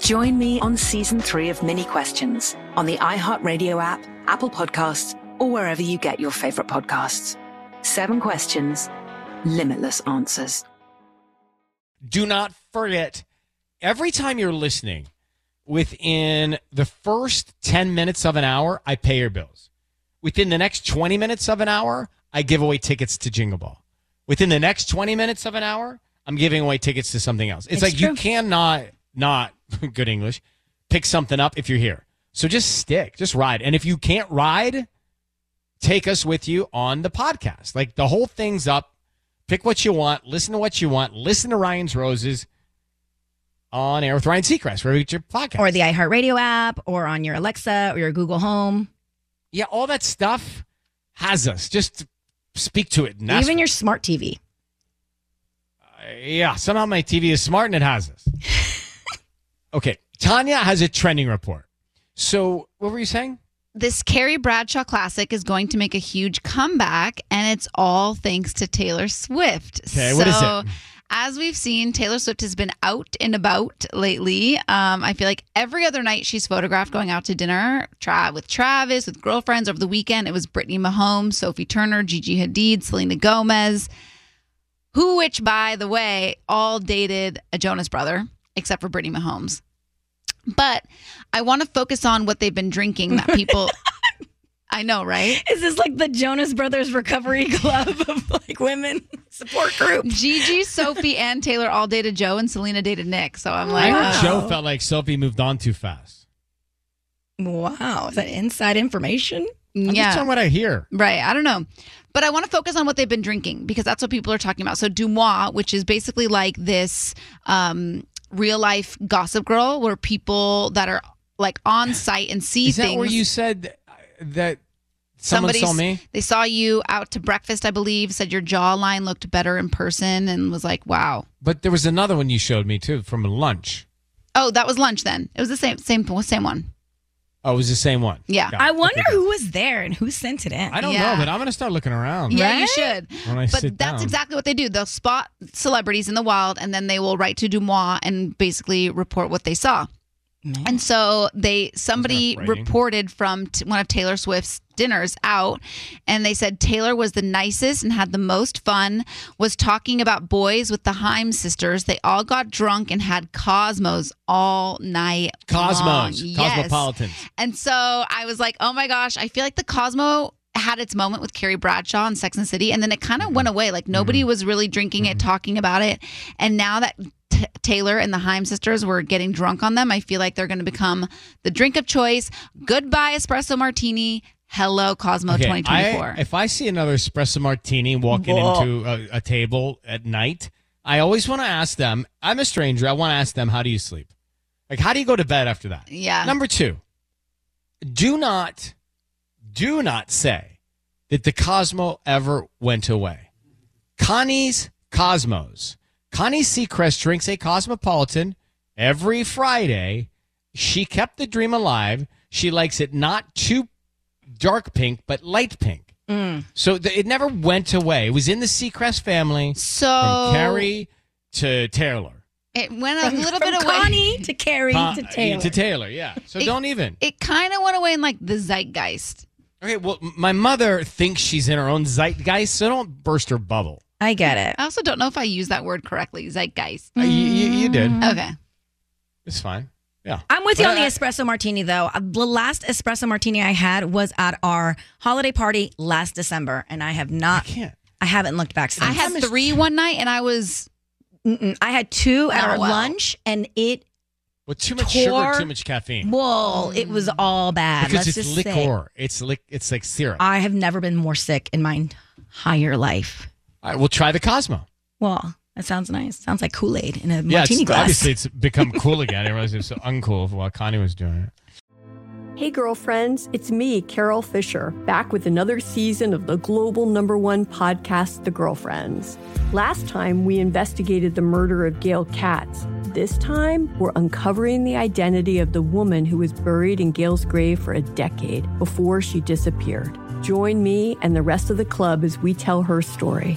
Join me on season three of Minnie Questions on the iHeartRadio app, Apple Podcasts, or wherever you get your favorite podcasts. Seven questions, limitless answers. do not forget every time you're listening within the first 10 minutes of an hour i pay your bills within the next 20 minutes of an hour i give away tickets to jingle ball within the next 20 minutes of an hour i'm giving away tickets to something else it's, It's like you cannot not good english pick something up if you're here so just stick just ride and if you can't ride take us with you on the podcast like the whole thing's up Pick what you want, listen to what you want, listen to Ryan's Roses on air with Ryan Seacrest, wherever you get your podcast. or the iHeartRadio app, or on your Alexa or your Google Home, yeah, all that stuff has us. Just speak to it. even your smart TV. it. Uh, yeah, somehow my TV is smart and it has us. okay, Tanya has a trending report. So, what were you saying? this Carrie Bradshaw classic is going to make a huge comeback, and it's all thanks to Taylor Swift. Okay, so, what is it? As we've seen, Taylor Swift has been out and about lately. Um, I feel like every other night she's photographed going out to dinner tra- with Travis, with girlfriends. Over the weekend, it was Brittany Mahomes, Sophie Turner, Gigi Hadid, Selena Gomez, who, which, by the way, all dated a Jonas brother, except for Brittany Mahomes. But I want to focus on what they've been drinking that people. I know, right? Is this like the Jonas Brothers Recovery Club of like women support group? Gigi, Sophie, and Taylor all dated Joe, and Selena dated Nick. So I'm like, heard oh. Joe felt like Sophie moved on too fast. Wow, is that inside information? I'm just yeah, telling what I hear. right. I don't know. But I want to focus on what they've been drinking because that's what people are talking about. So DeuxMoi, which is basically like this um, real life gossip girl, where people that are like on site and see Is that where you said that someone Somebody saw me? They saw you out to breakfast, I believe. Said your jawline looked better in person, and was like, "Wow." But there was another one you showed me too from lunch. Oh, that was lunch. Then it was the same, same, same one. Oh, it was the same one. Yeah. Got it. I wonder Okay, good. who was there and who sent it in. I don't Yeah. know, but I'm gonna start looking around. Yeah, you Right? should. When I but sit that's down. exactly what they do. They'll spot celebrities in the wild, and then they will write to DeuxMoi and basically report what they saw. Man. And so they somebody reported from t- one of Taylor Swift's dinners out and they said Taylor was the nicest and had the most fun was talking about boys with the Haim sisters. They all got drunk and had Cosmos all night. long. Cosmos, Yes. Cosmopolitans. And so I was like, "Oh my gosh, I feel like the Cosmo had its moment with Carrie Bradshaw and Sex and City and then it kind of went away. Like nobody was really drinking it, talking about it. And now that T- Taylor and the Haim sisters were getting drunk on them, I feel like they're going to become the drink of choice. Goodbye espresso martini. Hello Cosmo Okay, 2024. I, if I see another espresso martini walking Whoa. into a, a table at night, I always want to ask them. I'm a stranger. I want to ask them, how do you sleep? Like, how do you go to bed after that? Yeah. Number two, do not, do not say that the Cosmo ever went away. Connie's Cosmos. Connie Seacrest drinks a Cosmopolitan every Friday. She kept the dream alive. She likes it not too dark pink, but light pink. Mm. So the, it never went away. It was in the Seacrest family So from Carrie to Taylor. it went a little From bit away. Connie to Carrie Con- to Taylor. To Taylor, yeah. So It- don't even. It kind of went away in like the zeitgeist. Okay, well, my mother thinks she's in her own zeitgeist, so don't burst her bubble. I get it. I also don't know if I used that word correctly. Zeitgeist. Uh, you, you, you did. Okay. It's fine. Yeah. I'm with you But on the espresso martini, though. Uh, The last espresso martini I had was at our holiday party last December, and I have not. I not, can't. I haven't looked back since. I had three one night and I was Mm-mm. I had two at Oh, our wow. lunch, and it, With too much Tore- sugar, too much caffeine. whoa, it was all bad. because Let's it's just say. liquor. It's lic- It's like syrup. I have never been more sick in my entire life. All right, we'll try the Cosmo. Well, that sounds nice. Sounds like Kool Aid in a Yeah, martini it's, glass. obviously it's become cool again. I realized it was so uncool while Connie was doing it. Hey, girlfriends, it's me, Carol Fisher, back with another season of the global number one podcast, The Girlfriends. Last time, we investigated the murder of Gail Katz. This time, we're uncovering the identity of the woman who was buried in Gail's grave for a decade before she disappeared. Join me and the rest of the club as we tell her story.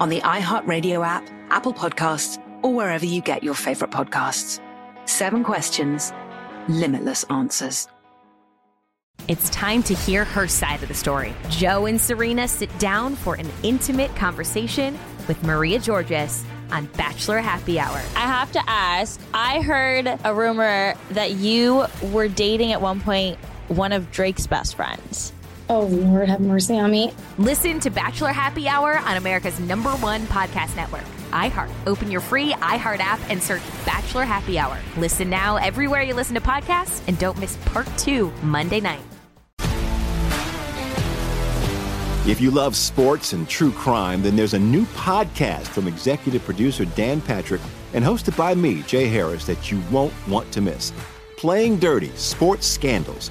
on the iHeartRadio app, Apple Podcasts, or wherever you get your favorite podcasts. Seven questions, limitless answers. It's time to hear her side of the story. Joe and Serena sit down for an intimate conversation with Maria Georgas on Bachelor Happy Hour. I have to ask. I heard a rumor that you were dating at one point one of Drake's best friends. Oh, Lord, have mercy on me. Listen to Bachelor Happy Hour on America's number one podcast network, iHeart. Open your free iHeart app and search Bachelor Happy Hour. Listen now everywhere you listen to podcasts and don't miss part two Monday night. If you love sports and true crime, then there's a new podcast from executive producer Dan Patrick and hosted by me, Jay Harris, that you won't want to miss. Playing Dirty Sports Scandals.